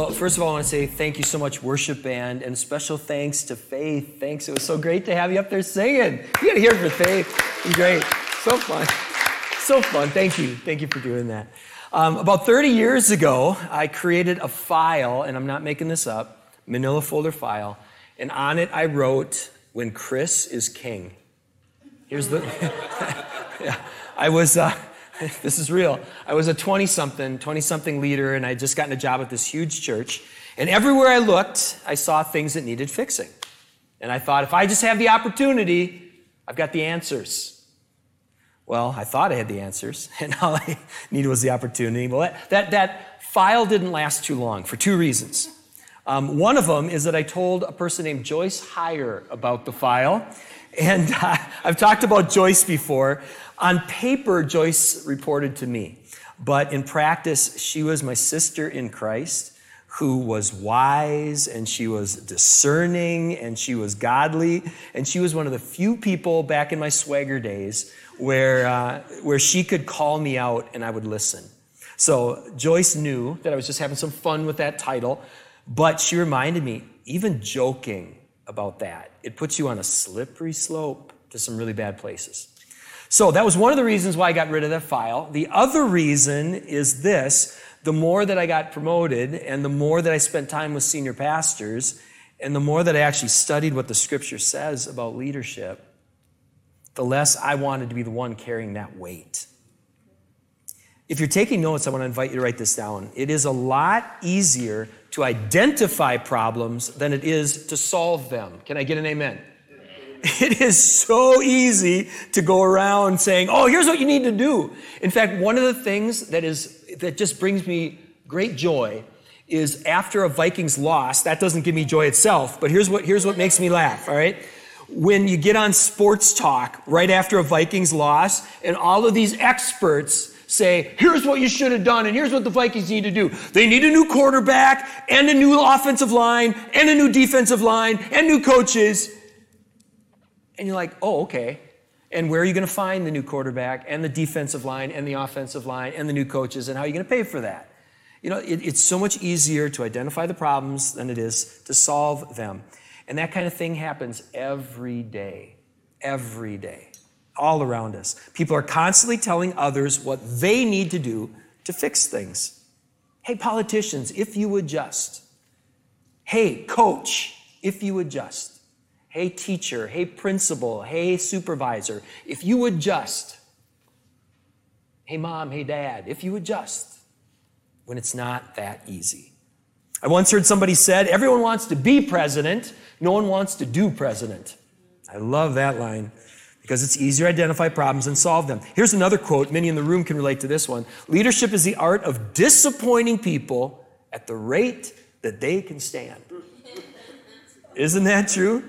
Well, first of all, I want to say thank you so much, worship band, and special thanks to Faith. Thanks. It was so great to have you up there singing. You got to hear it for Faith. Great. So fun. So fun. Thank you. Thank you for doing that. Um, about 30 years ago, I created a file, and I'm not making this up, manila folder file, and on it I wrote, When Chris is King. Here's the. yeah, I was. Uh, this is real. I was a 20 something, 20 something leader, and I had just gotten a job at this huge church. And everywhere I looked, I saw things that needed fixing. And I thought, if I just have the opportunity, I've got the answers. Well, I thought I had the answers, and all I needed was the opportunity. Well, that, that, that file didn't last too long for two reasons. Um, one of them is that I told a person named Joyce Heyer about the file. And uh, I've talked about Joyce before. On paper, Joyce reported to me, but in practice, she was my sister in Christ who was wise and she was discerning and she was godly. And she was one of the few people back in my swagger days where, uh, where she could call me out and I would listen. So Joyce knew that I was just having some fun with that title, but she reminded me, even joking about that, it puts you on a slippery slope to some really bad places. So that was one of the reasons why I got rid of that file. The other reason is this the more that I got promoted and the more that I spent time with senior pastors and the more that I actually studied what the scripture says about leadership, the less I wanted to be the one carrying that weight. If you're taking notes, I want to invite you to write this down. It is a lot easier to identify problems than it is to solve them. Can I get an amen? It is so easy to go around saying, "Oh, here's what you need to do." In fact, one of the things that is that just brings me great joy is after a Vikings loss, that doesn't give me joy itself, but here's what here's what makes me laugh, all right? When you get on sports talk right after a Vikings loss and all of these experts say, here's what you should have done, and here's what the Vikings need to do. They need a new quarterback, and a new offensive line, and a new defensive line, and new coaches. And you're like, oh, okay. And where are you going to find the new quarterback and the defensive line and the offensive line and the new coaches and how are you going to pay for that? You know, it, it's so much easier to identify the problems than it is to solve them. And that kind of thing happens every day, every day, all around us. People are constantly telling others what they need to do to fix things. Hey, politicians, if you would just. Hey, coach, if you would just hey teacher, hey principal, hey supervisor, if you would just, hey mom, hey dad, if you would just, when it's not that easy. I once heard somebody said, everyone wants to be president, no one wants to do president. I love that line because it's easier to identify problems and solve them. Here's another quote. Many in the room can relate to this one. Leadership is the art of disappointing people at the rate that they can stand. Isn't that true?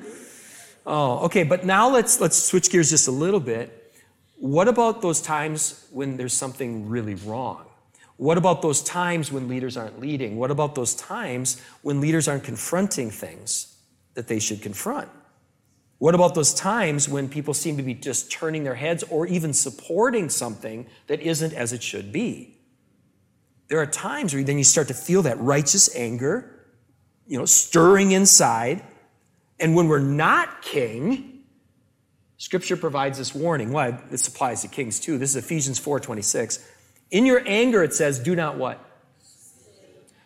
Oh, okay, but now let's let's switch gears just a little bit. What about those times when there's something really wrong? What about those times when leaders aren't leading? What about those times when leaders aren't confronting things that they should confront? What about those times when people seem to be just turning their heads or even supporting something that isn't as it should be? There are times where then you start to feel that righteous anger, you know, stirring inside, and when we're not king, Scripture provides this warning. Why? Well, this applies to kings too. This is Ephesians 4:26. In your anger, it says, do not what?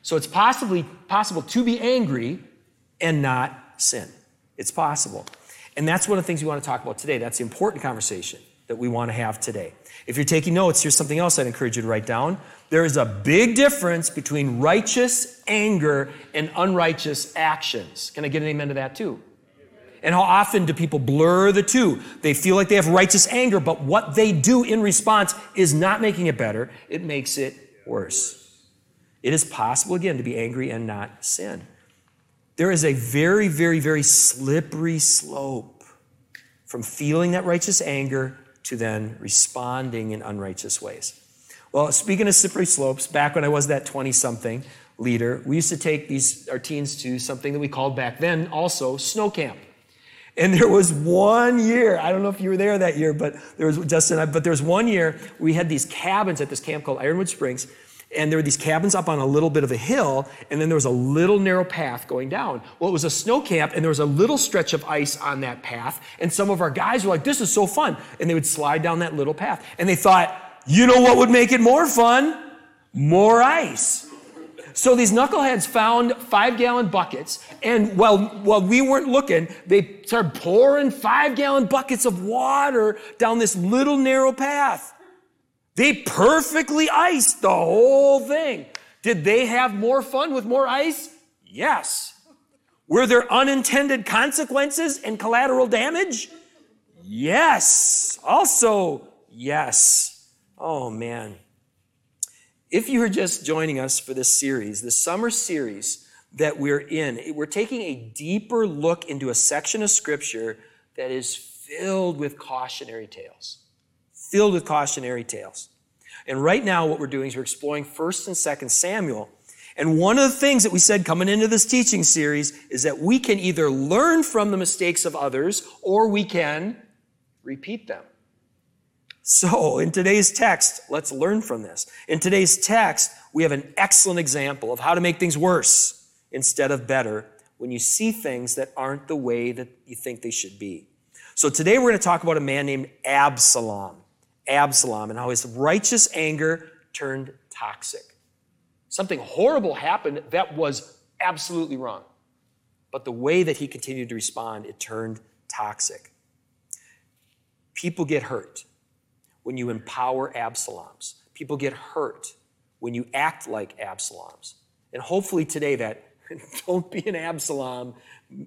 So it's possibly possible to be angry and not sin. It's possible. And that's one of the things we want to talk about today. That's the important conversation that we want to have today. If you're taking notes, here's something else I'd encourage you to write down. There is a big difference between righteous anger and unrighteous actions. Can I get an amen to that too? And how often do people blur the two? They feel like they have righteous anger, but what they do in response is not making it better, it makes it worse. It is possible, again, to be angry and not sin. There is a very, very, very slippery slope from feeling that righteous anger to then responding in unrighteous ways. Well, speaking of slippery slopes, back when I was that 20 something leader, we used to take these, our teens to something that we called back then also snow camp. And there was one year, I don't know if you were there that year, but there was Justin, but there was one year we had these cabins at this camp called Ironwood Springs. And there were these cabins up on a little bit of a hill, and then there was a little narrow path going down. Well, it was a snow camp, and there was a little stretch of ice on that path, and some of our guys were like, This is so fun. And they would slide down that little path. And they thought, You know what would make it more fun? More ice. So these knuckleheads found five gallon buckets, and while, while we weren't looking, they started pouring five gallon buckets of water down this little narrow path. They perfectly iced the whole thing. Did they have more fun with more ice? Yes. Were there unintended consequences and collateral damage? Yes. Also, yes. Oh, man. If you are just joining us for this series, the summer series that we're in, we're taking a deeper look into a section of Scripture that is filled with cautionary tales filled with cautionary tales. And right now, what we're doing is we're exploring 1st and 2nd Samuel. And one of the things that we said coming into this teaching series is that we can either learn from the mistakes of others or we can repeat them. So, in today's text, let's learn from this. In today's text, we have an excellent example of how to make things worse instead of better when you see things that aren't the way that you think they should be. So, today we're going to talk about a man named Absalom. Absalom and how his righteous anger turned toxic. Something horrible happened that was absolutely wrong. But the way that he continued to respond, it turned toxic. People get hurt when you empower Absaloms. People get hurt when you act like Absaloms. And hopefully today that don't be an Absalom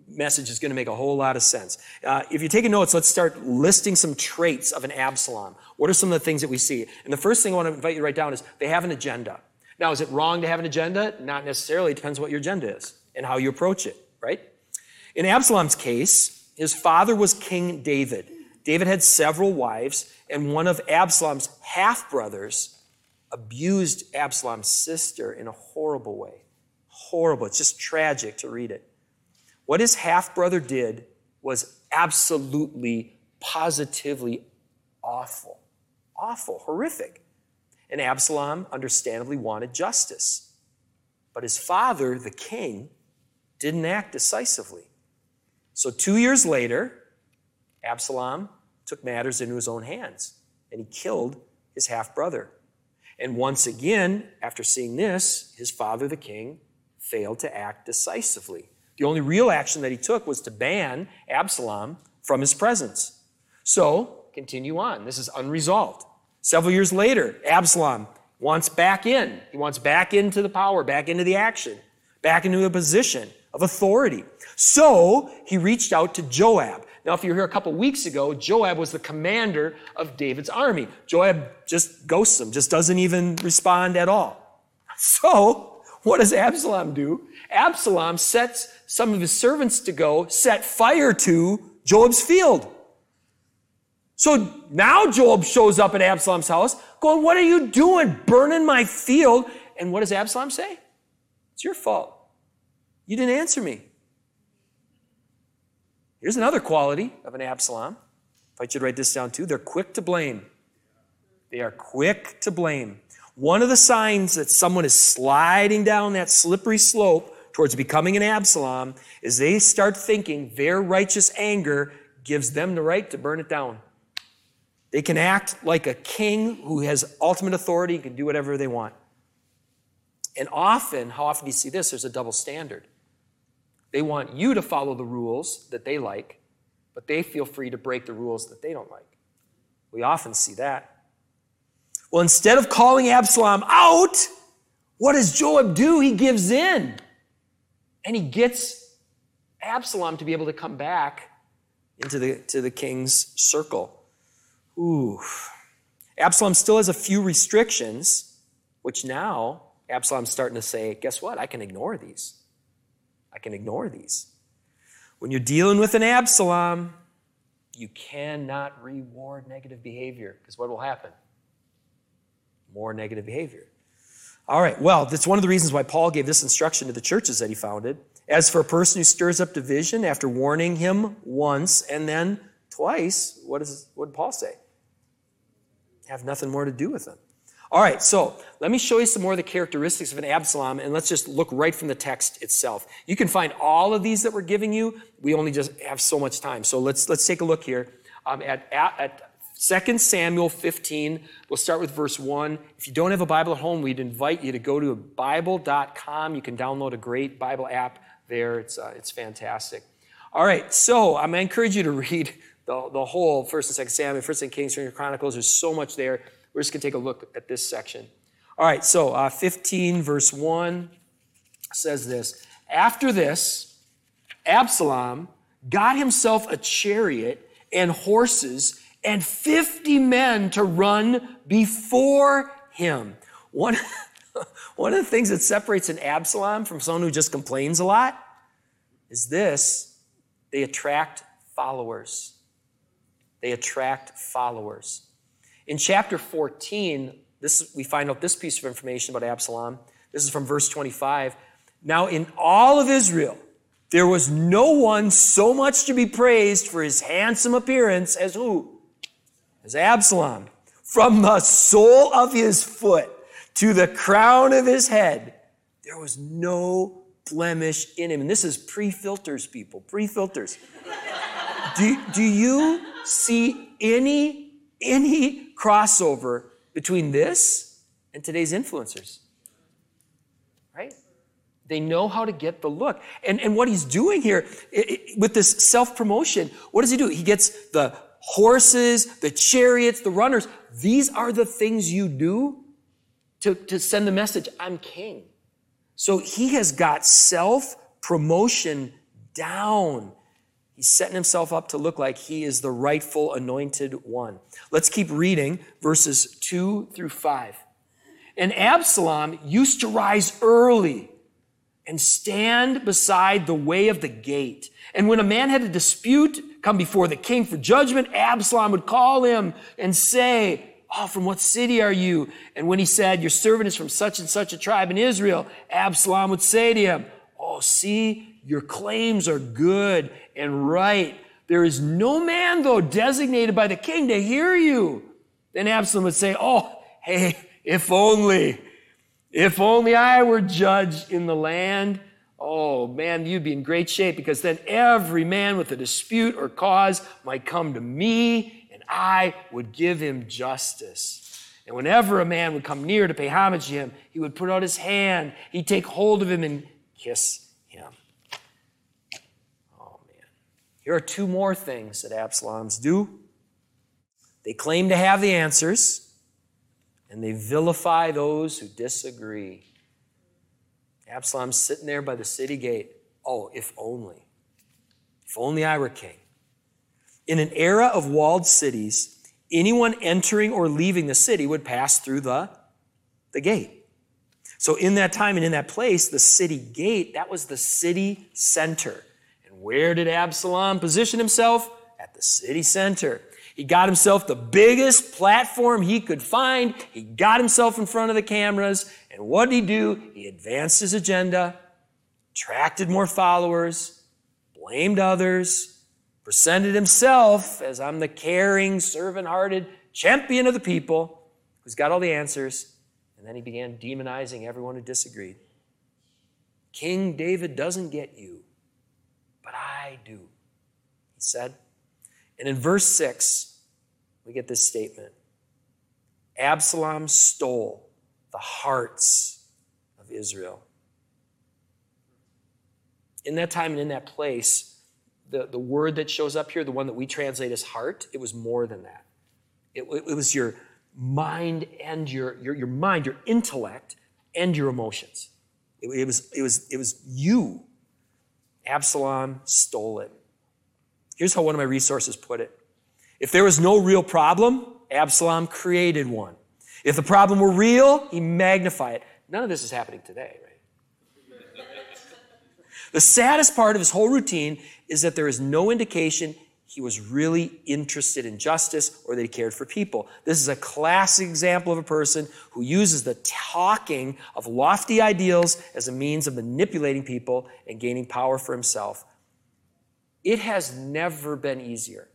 message is going to make a whole lot of sense. Uh, if you're taking notes, let's start listing some traits of an Absalom. What are some of the things that we see? And the first thing I want to invite you to write down is they have an agenda. Now, is it wrong to have an agenda? Not necessarily. It depends what your agenda is and how you approach it, right? In Absalom's case, his father was King David. David had several wives, and one of Absalom's half brothers abused Absalom's sister in a horrible way. Horrible. It's just tragic to read it. What his half brother did was absolutely, positively awful. Awful, horrific. And Absalom understandably wanted justice. But his father, the king, didn't act decisively. So two years later, Absalom took matters into his own hands and he killed his half brother. And once again, after seeing this, his father, the king, failed to act decisively. The only real action that he took was to ban Absalom from his presence. So, continue on. This is unresolved. Several years later, Absalom wants back in. He wants back into the power, back into the action, back into a position of authority. So, he reached out to Joab. Now, if you were here a couple weeks ago, Joab was the commander of David's army. Joab just ghosts him, just doesn't even respond at all. So, what does Absalom do? Absalom sets some of his servants to go set fire to Joab's field. So now Joab shows up at Absalom's house going, What are you doing? Burning my field. And what does Absalom say? It's your fault. You didn't answer me. Here's another quality of an Absalom. If I should write this down too, they're quick to blame. They are quick to blame. One of the signs that someone is sliding down that slippery slope towards becoming an Absalom is they start thinking their righteous anger gives them the right to burn it down. They can act like a king who has ultimate authority and can do whatever they want. And often, how often do you see this? There's a double standard. They want you to follow the rules that they like, but they feel free to break the rules that they don't like. We often see that. Well, instead of calling Absalom out, what does Joab do? He gives in. And he gets Absalom to be able to come back into the, to the king's circle. Ooh. Absalom still has a few restrictions, which now Absalom's starting to say, guess what? I can ignore these. I can ignore these. When you're dealing with an Absalom, you cannot reward negative behavior because what will happen? More negative behavior. All right, well, that's one of the reasons why Paul gave this instruction to the churches that he founded. As for a person who stirs up division after warning him once and then twice, what, is, what did Paul say? Have nothing more to do with them. All right, so let me show you some more of the characteristics of an Absalom, and let's just look right from the text itself. You can find all of these that we're giving you. We only just have so much time. So let's, let's take a look here um, at, at, at 2 Samuel 15. We'll start with verse 1. If you don't have a Bible at home, we'd invite you to go to Bible.com. You can download a great Bible app there. It's, uh, it's fantastic. All right, so I'm going to encourage you to read the, the whole 1st and 2nd Samuel, 1st and Kings, 2nd Chronicles. There's so much there. We're just going to take a look at this section. All right, so uh, 15, verse 1 says this After this, Absalom got himself a chariot and horses and 50 men to run before him. One, one of the things that separates an Absalom from someone who just complains a lot is this they attract followers. They attract followers. In chapter 14, this, we find out this piece of information about Absalom. This is from verse 25. Now, in all of Israel, there was no one so much to be praised for his handsome appearance as who? As Absalom. From the sole of his foot to the crown of his head, there was no blemish in him. And this is pre filters, people, pre filters. do, do you see any, any crossover between this and today's influencers. Right? They know how to get the look. And, and what he's doing here it, it, with this self promotion, what does he do? He gets the horses, the chariots, the runners. These are the things you do to, to send the message I'm king. So he has got self promotion down. He's setting himself up to look like he is the rightful anointed one. Let's keep reading verses 2 through 5. And Absalom used to rise early and stand beside the way of the gate. And when a man had a dispute come before the king for judgment, Absalom would call him and say, Oh, from what city are you? And when he said, Your servant is from such and such a tribe in Israel, Absalom would say to him, Oh, see, your claims are good and right. There is no man, though, designated by the king to hear you. Then Absalom would say, Oh, hey, if only, if only I were judge in the land. Oh, man, you'd be in great shape because then every man with a dispute or cause might come to me and I would give him justice. And whenever a man would come near to pay homage to him, he would put out his hand, he'd take hold of him and kiss him. Oh man. Here are two more things that Absaloms do they claim to have the answers, and they vilify those who disagree. Absalom's sitting there by the city gate. Oh, if only. If only I were king. In an era of walled cities, anyone entering or leaving the city would pass through the, the gate. So, in that time and in that place, the city gate, that was the city center. And where did Absalom position himself? At the city center. He got himself the biggest platform he could find. He got himself in front of the cameras. And what did he do? He advanced his agenda, attracted more followers, blamed others, presented himself as I'm the caring, servant hearted champion of the people who's got all the answers. And then he began demonizing everyone who disagreed. King David doesn't get you but I do, he said. And in verse 6, we get this statement Absalom stole the hearts of Israel. In that time and in that place, the, the word that shows up here, the one that we translate as heart, it was more than that. It, it was your mind and your, your, your mind, your intellect, and your emotions. It, it, was, it, was, it was you Absalom stole it. Here's how one of my resources put it If there was no real problem, Absalom created one. If the problem were real, he magnified it. None of this is happening today, right? the saddest part of his whole routine is that there is no indication he was really interested in justice or that he cared for people. This is a classic example of a person who uses the talking of lofty ideals as a means of manipulating people and gaining power for himself. It has never been easier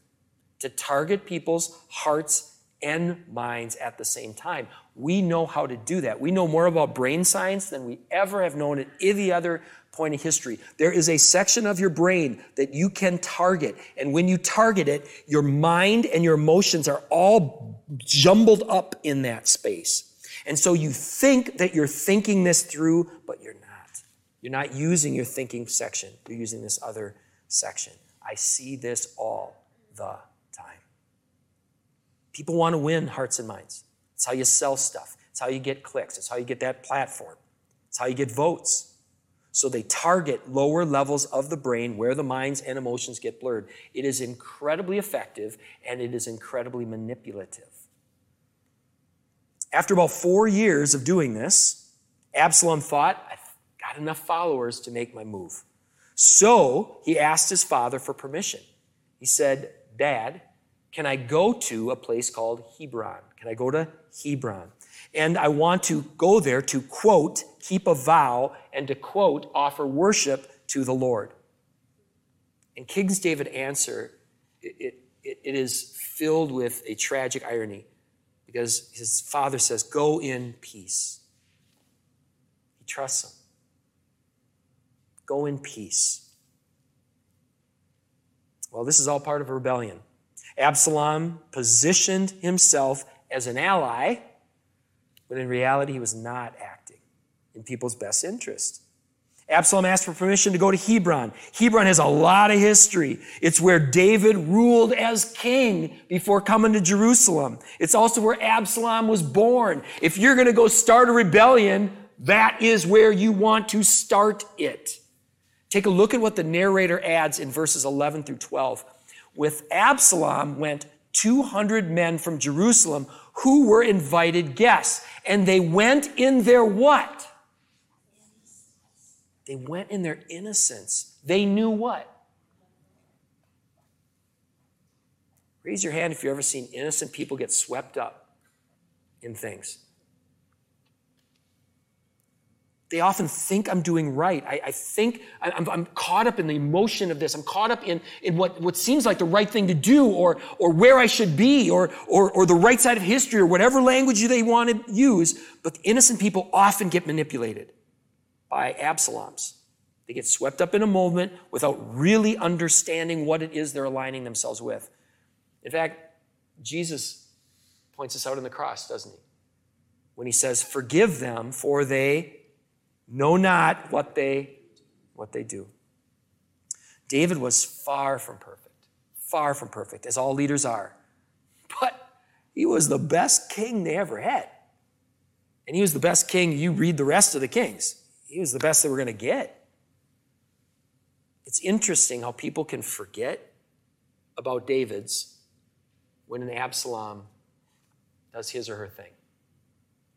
to target people's hearts and minds at the same time. We know how to do that. We know more about brain science than we ever have known at any other point in history. There is a section of your brain that you can target. And when you target it, your mind and your emotions are all jumbled up in that space. And so you think that you're thinking this through, but you're not. You're not using your thinking section, you're using this other section. I see this all the time. People want to win hearts and minds. It's how you sell stuff, it's how you get clicks, it's how you get that platform, it's how you get votes. So they target lower levels of the brain where the minds and emotions get blurred. It is incredibly effective and it is incredibly manipulative. After about four years of doing this, Absalom thought, I've got enough followers to make my move. So he asked his father for permission. He said, Dad, can I go to a place called Hebron? Can I go to Hebron? And I want to go there to quote, keep a vow, and to quote, offer worship to the Lord. And King's David answer, it, it, it is filled with a tragic irony because his father says, Go in peace. He trusts him. Go in peace. Well, this is all part of a rebellion. Absalom positioned himself as an ally but in reality, he was not acting in people's best interest. Absalom asked for permission to go to Hebron. Hebron has a lot of history. It's where David ruled as king before coming to Jerusalem. It's also where Absalom was born. If you're going to go start a rebellion, that is where you want to start it. Take a look at what the narrator adds in verses 11 through 12. With Absalom went 200 men from Jerusalem who were invited guests. And they went in their what? They went in their innocence. They knew what? Raise your hand if you've ever seen innocent people get swept up in things. They often think I'm doing right. I, I think I'm, I'm, caught up in the emotion of this. I'm caught up in, in what, what seems like the right thing to do or, or where I should be or, or, or the right side of history or whatever language they want to use. But innocent people often get manipulated by Absaloms. They get swept up in a moment without really understanding what it is they're aligning themselves with. In fact, Jesus points this out on the cross, doesn't he? When he says, Forgive them, for they know not what they what they do. David was far from perfect, far from perfect, as all leaders are. But he was the best king they ever had. And he was the best king, you read the rest of the kings. He was the best they were going to get. It's interesting how people can forget about David's when an Absalom does his or her thing.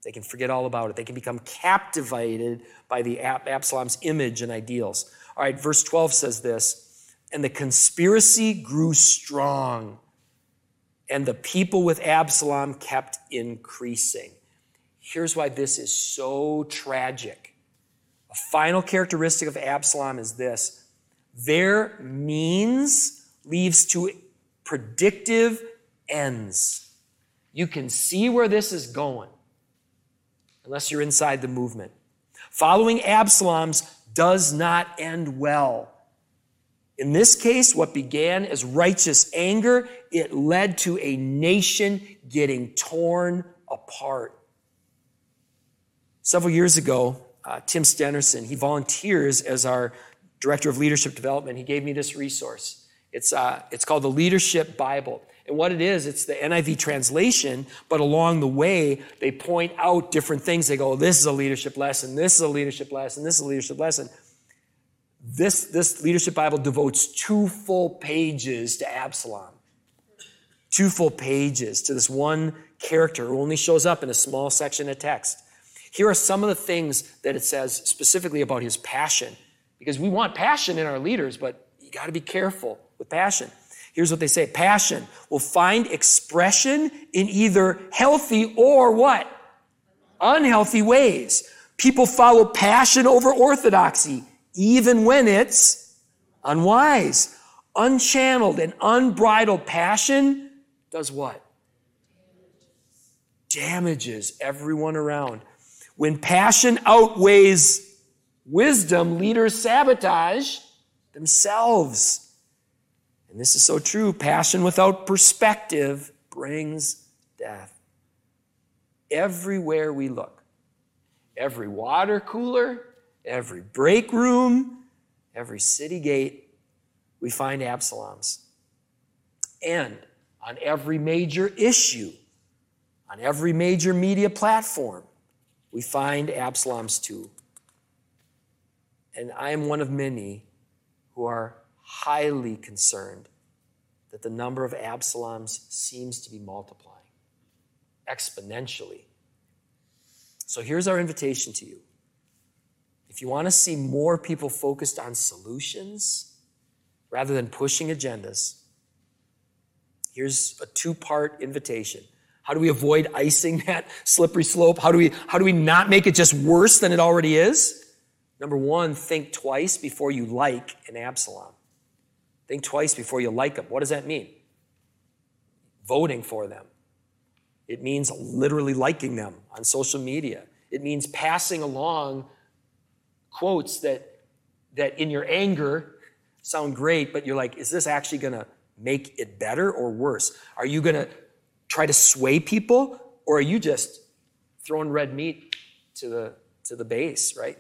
They can forget all about it. They can become captivated by the Absalom's image and ideals. All right, verse 12 says this And the conspiracy grew strong, and the people with Absalom kept increasing. Here's why this is so tragic. A final characteristic of Absalom is this their means leads to predictive ends. You can see where this is going unless you're inside the movement. Following Absalom's does not end well. In this case, what began as righteous anger, it led to a nation getting torn apart. Several years ago, uh, Tim Stenerson, he volunteers as our director of leadership development. He gave me this resource. It's, uh, it's called the Leadership Bible. And what it is, it's the NIV translation, but along the way, they point out different things. They go, this is a leadership lesson, this is a leadership lesson, this is a leadership lesson. This, this leadership Bible devotes two full pages to Absalom. Two full pages to this one character who only shows up in a small section of text. Here are some of the things that it says specifically about his passion, because we want passion in our leaders, but you got to be careful with passion. Here's what they say passion will find expression in either healthy or what? Unhealthy ways. People follow passion over orthodoxy, even when it's unwise. Unchanneled and unbridled passion does what? damages everyone around. When passion outweighs wisdom, leaders sabotage themselves. And this is so true. Passion without perspective brings death. Everywhere we look, every water cooler, every break room, every city gate, we find Absaloms. And on every major issue, on every major media platform, we find Absaloms too. And I am one of many who are highly concerned that the number of Absaloms seems to be multiplying exponentially. So here's our invitation to you. If you want to see more people focused on solutions rather than pushing agendas, here's a two part invitation. How do we avoid icing that slippery slope? How do, we, how do we not make it just worse than it already is? Number one, think twice before you like an Absalom. Think twice before you like them. What does that mean? Voting for them. It means literally liking them on social media. It means passing along quotes that, that in your anger sound great, but you're like, is this actually going to make it better or worse? Are you going to try to sway people, or are you just throwing red meat to the, to the base, right?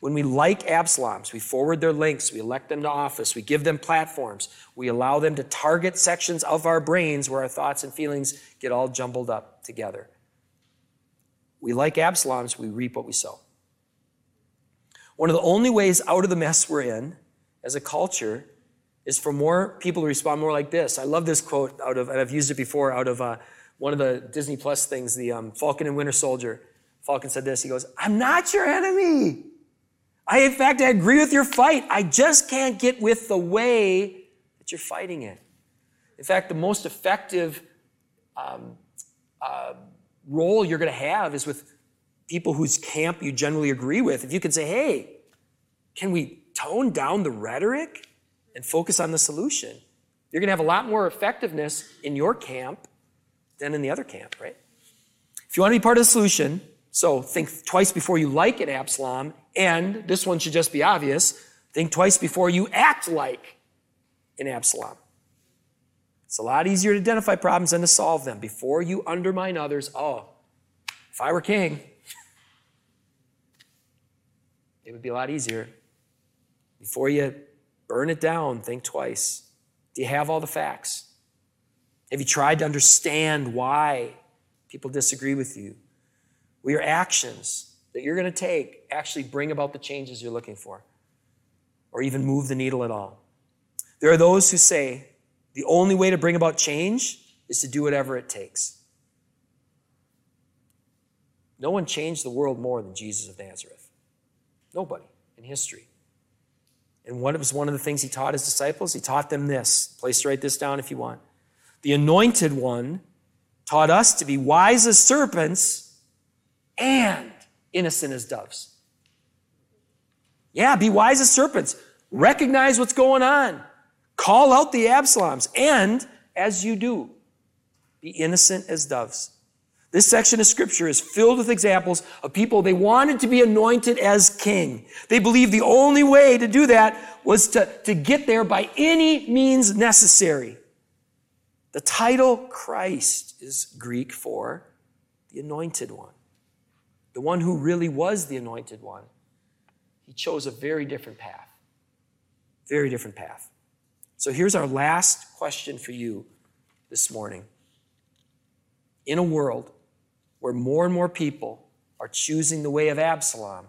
When we like Absaloms, we forward their links, we elect them to office, we give them platforms, we allow them to target sections of our brains where our thoughts and feelings get all jumbled up together. We like Absaloms, we reap what we sow. One of the only ways out of the mess we're in as a culture is for more people to respond more like this. I love this quote out of, and I've used it before, out of uh, one of the Disney Plus things, the um, Falcon and Winter Soldier. Falcon said this. He goes, I'm not your enemy. I, in fact, I agree with your fight. I just can't get with the way that you're fighting it. In fact, the most effective um, uh, role you're going to have is with people whose camp you generally agree with. If you can say, hey, can we tone down the rhetoric and focus on the solution? You're going to have a lot more effectiveness in your camp than in the other camp, right? If you want to be part of the solution, so think twice before you like an Absalom, and this one should just be obvious think twice before you act like an Absalom. It's a lot easier to identify problems than to solve them. Before you undermine others, oh, if I were king, it would be a lot easier. Before you burn it down, think twice. Do you have all the facts? Have you tried to understand why people disagree with you? Will your actions that you're going to take actually bring about the changes you're looking for? Or even move the needle at all? There are those who say the only way to bring about change is to do whatever it takes. No one changed the world more than Jesus of Nazareth. Nobody in history. And what was one of the things he taught his disciples? He taught them this. Place to write this down if you want. The anointed one taught us to be wise as serpents and innocent as doves. Yeah, be wise as serpents. Recognize what's going on. Call out the Absaloms. And as you do, be innocent as doves. This section of scripture is filled with examples of people they wanted to be anointed as king. They believed the only way to do that was to, to get there by any means necessary. The title Christ is Greek for the anointed one the one who really was the anointed one, he chose a very different path. Very different path. So here's our last question for you this morning. In a world where more and more people are choosing the way of Absalom,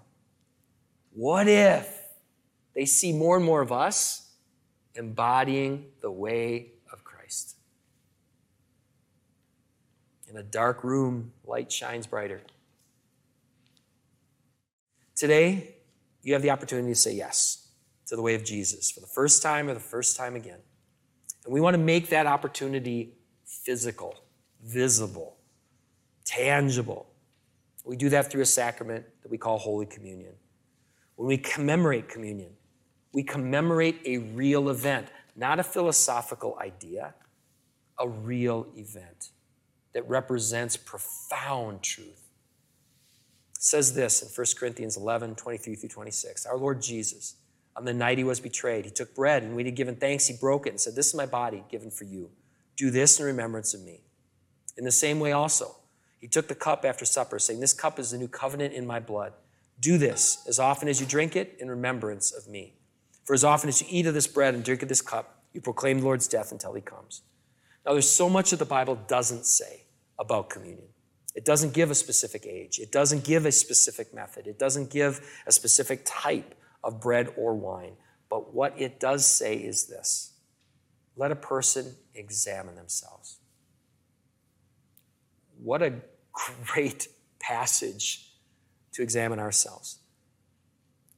what if they see more and more of us embodying the way of Christ? In a dark room, light shines brighter. Today, you have the opportunity to say yes to the way of Jesus for the first time or the first time again. And we want to make that opportunity physical, visible, tangible. We do that through a sacrament that we call Holy Communion. When we commemorate communion, we commemorate a real event, not a philosophical idea, a real event. that represents profound truth. Says this in 1 Corinthians 11 23 through 26. Our Lord Jesus, on the night he was betrayed, he took bread, and when he had given thanks, he broke it and said, This is my body given for you. Do this in remembrance of me. In the same way, also, he took the cup after supper, saying, This cup is the new covenant in my blood. Do this as often as you drink it in remembrance of me. For as often as you eat of this bread and drink of this cup, you proclaim the Lord's death until he comes. Now, there's so much that the Bible doesn't say about communion. It doesn't give a specific age, it doesn't give a specific method, it doesn't give a specific type of bread or wine. But what it does say is this let a person examine themselves. What a great passage to examine ourselves.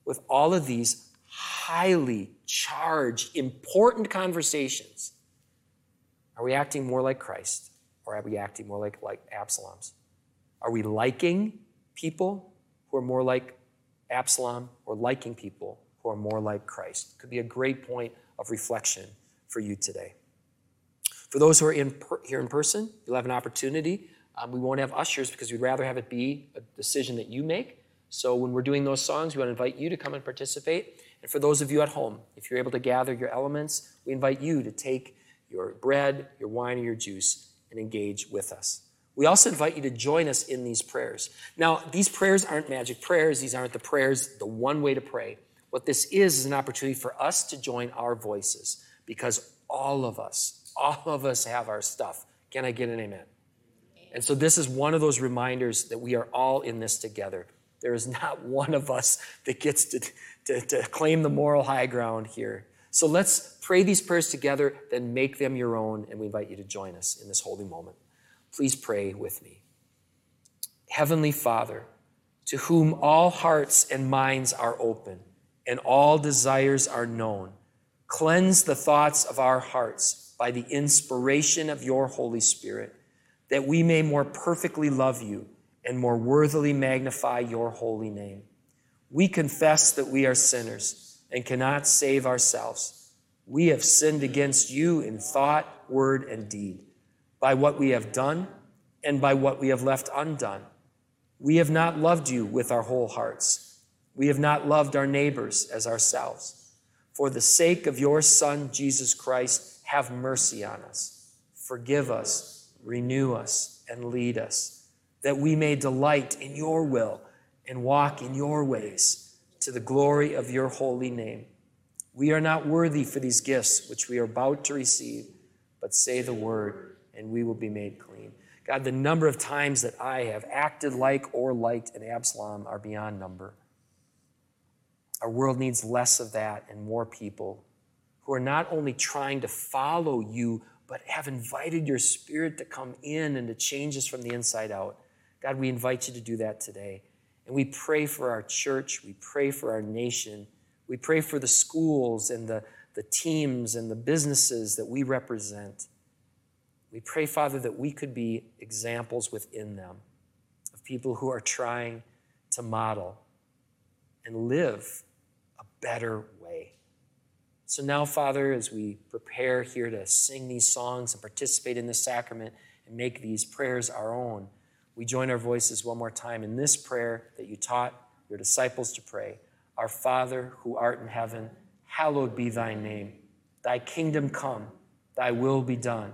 With all of these highly charged, important conversations, are we acting more like Christ or are we acting more like, like Absalom's? Are we liking people who are more like Absalom or liking people who are more like Christ? Could be a great point of reflection for you today. For those who are in per, here in person, you'll have an opportunity. Um, we won't have ushers because we'd rather have it be a decision that you make. So when we're doing those songs, we want to invite you to come and participate. And for those of you at home, if you're able to gather your elements, we invite you to take your bread, your wine, or your juice and engage with us. We also invite you to join us in these prayers. Now, these prayers aren't magic prayers. These aren't the prayers, the one way to pray. What this is is an opportunity for us to join our voices because all of us, all of us have our stuff. Can I get an amen? And so this is one of those reminders that we are all in this together. There is not one of us that gets to, to, to claim the moral high ground here. So let's pray these prayers together, then make them your own, and we invite you to join us in this holy moment. Please pray with me. Heavenly Father, to whom all hearts and minds are open and all desires are known, cleanse the thoughts of our hearts by the inspiration of your Holy Spirit, that we may more perfectly love you and more worthily magnify your holy name. We confess that we are sinners and cannot save ourselves. We have sinned against you in thought, word, and deed by what we have done and by what we have left undone. We have not loved you with our whole hearts. We have not loved our neighbors as ourselves. For the sake of your Son, Jesus Christ, have mercy on us. Forgive us, renew us, and lead us, that we may delight in your will and walk in your ways to the glory of your holy name. We are not worthy for these gifts which we are about to receive, but say the word and we will be made clean. God, the number of times that I have acted like or liked an Absalom are beyond number. Our world needs less of that and more people who are not only trying to follow you, but have invited your spirit to come in and to change us from the inside out. God, we invite you to do that today. And we pray for our church. We pray for our nation. We pray for the schools and the, the teams and the businesses that we represent. We pray, Father, that we could be examples within them of people who are trying to model and live a better way. So now, Father, as we prepare here to sing these songs and participate in this sacrament and make these prayers our own, we join our voices one more time in this prayer that you taught your disciples to pray Our Father, who art in heaven, hallowed be thy name. Thy kingdom come, thy will be done